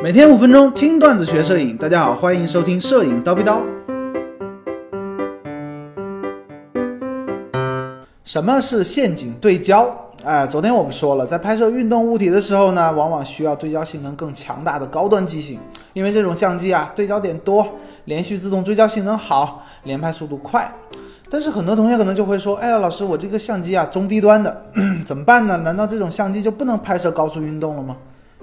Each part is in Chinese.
每天五分钟听段子学摄影，大家好，欢迎收听摄影叨逼叨。什么是陷阱对焦？哎，昨天我们说了，在拍摄运动物体的时候呢，往往需要对焦性能更强大的高端机型，因为这种相机啊，对焦点多，连续自动追焦性能好，连拍速度快。但是很多同学可能就会说，哎呀，老师，我这个相机啊，中低端的，怎么办呢？难道这种相机就不能拍摄高速运动了吗？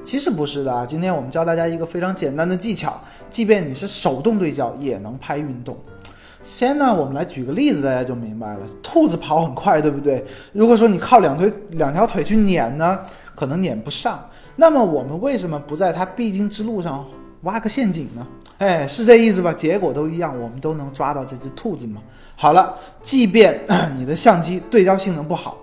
其实不是的啊，今天我们教大家一个非常简单的技巧，即便你是手动对焦，也能拍运动。先呢，我们来举个例子，大家就明白了。兔子跑很快，对不对？如果说你靠两腿两条腿去撵呢，可能撵不上。那么我们为什么不在它必经之路上挖个陷阱呢？哎，是这意思吧？结果都一样，我们都能抓到这只兔子嘛。好了，即便 你的相机对焦性能不好。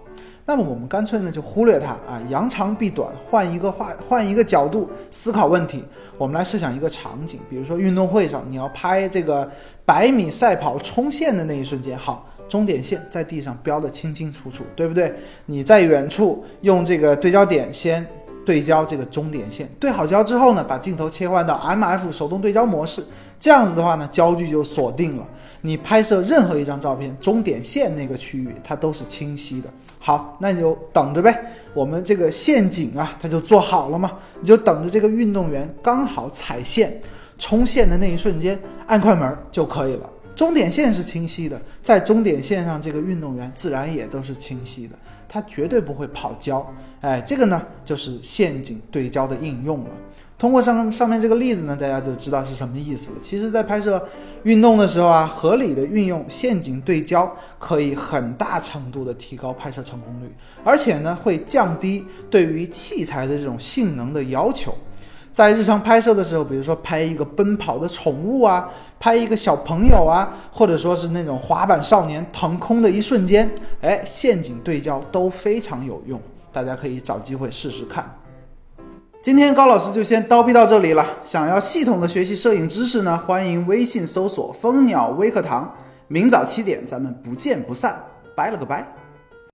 那么我们干脆呢就忽略它啊，扬长避短，换一个话，换一个角度思考问题。我们来设想一个场景，比如说运动会上，你要拍这个百米赛跑冲线的那一瞬间，好，终点线在地上标的清清楚楚，对不对？你在远处用这个对焦点先对焦这个终点线，对好焦之后呢，把镜头切换到 M F 手动对焦模式，这样子的话呢，焦距就锁定了。你拍摄任何一张照片，终点线那个区域它都是清晰的。好，那你就等着呗。我们这个陷阱啊，它就做好了嘛。你就等着这个运动员刚好踩线冲线的那一瞬间按快门就可以了。终点线是清晰的，在终点线上，这个运动员自然也都是清晰的，他绝对不会跑焦。哎，这个呢就是陷阱对焦的应用了。通过上上面这个例子呢，大家就知道是什么意思了。其实，在拍摄运动的时候啊，合理的运用陷阱对焦，可以很大程度的提高拍摄成功率，而且呢，会降低对于器材的这种性能的要求。在日常拍摄的时候，比如说拍一个奔跑的宠物啊，拍一个小朋友啊，或者说是那种滑板少年腾空的一瞬间，哎，陷阱对焦都非常有用，大家可以找机会试试看。今天高老师就先叨逼到这里了。想要系统的学习摄影知识呢，欢迎微信搜索蜂鸟微课堂。明早七点，咱们不见不散。拜了个拜。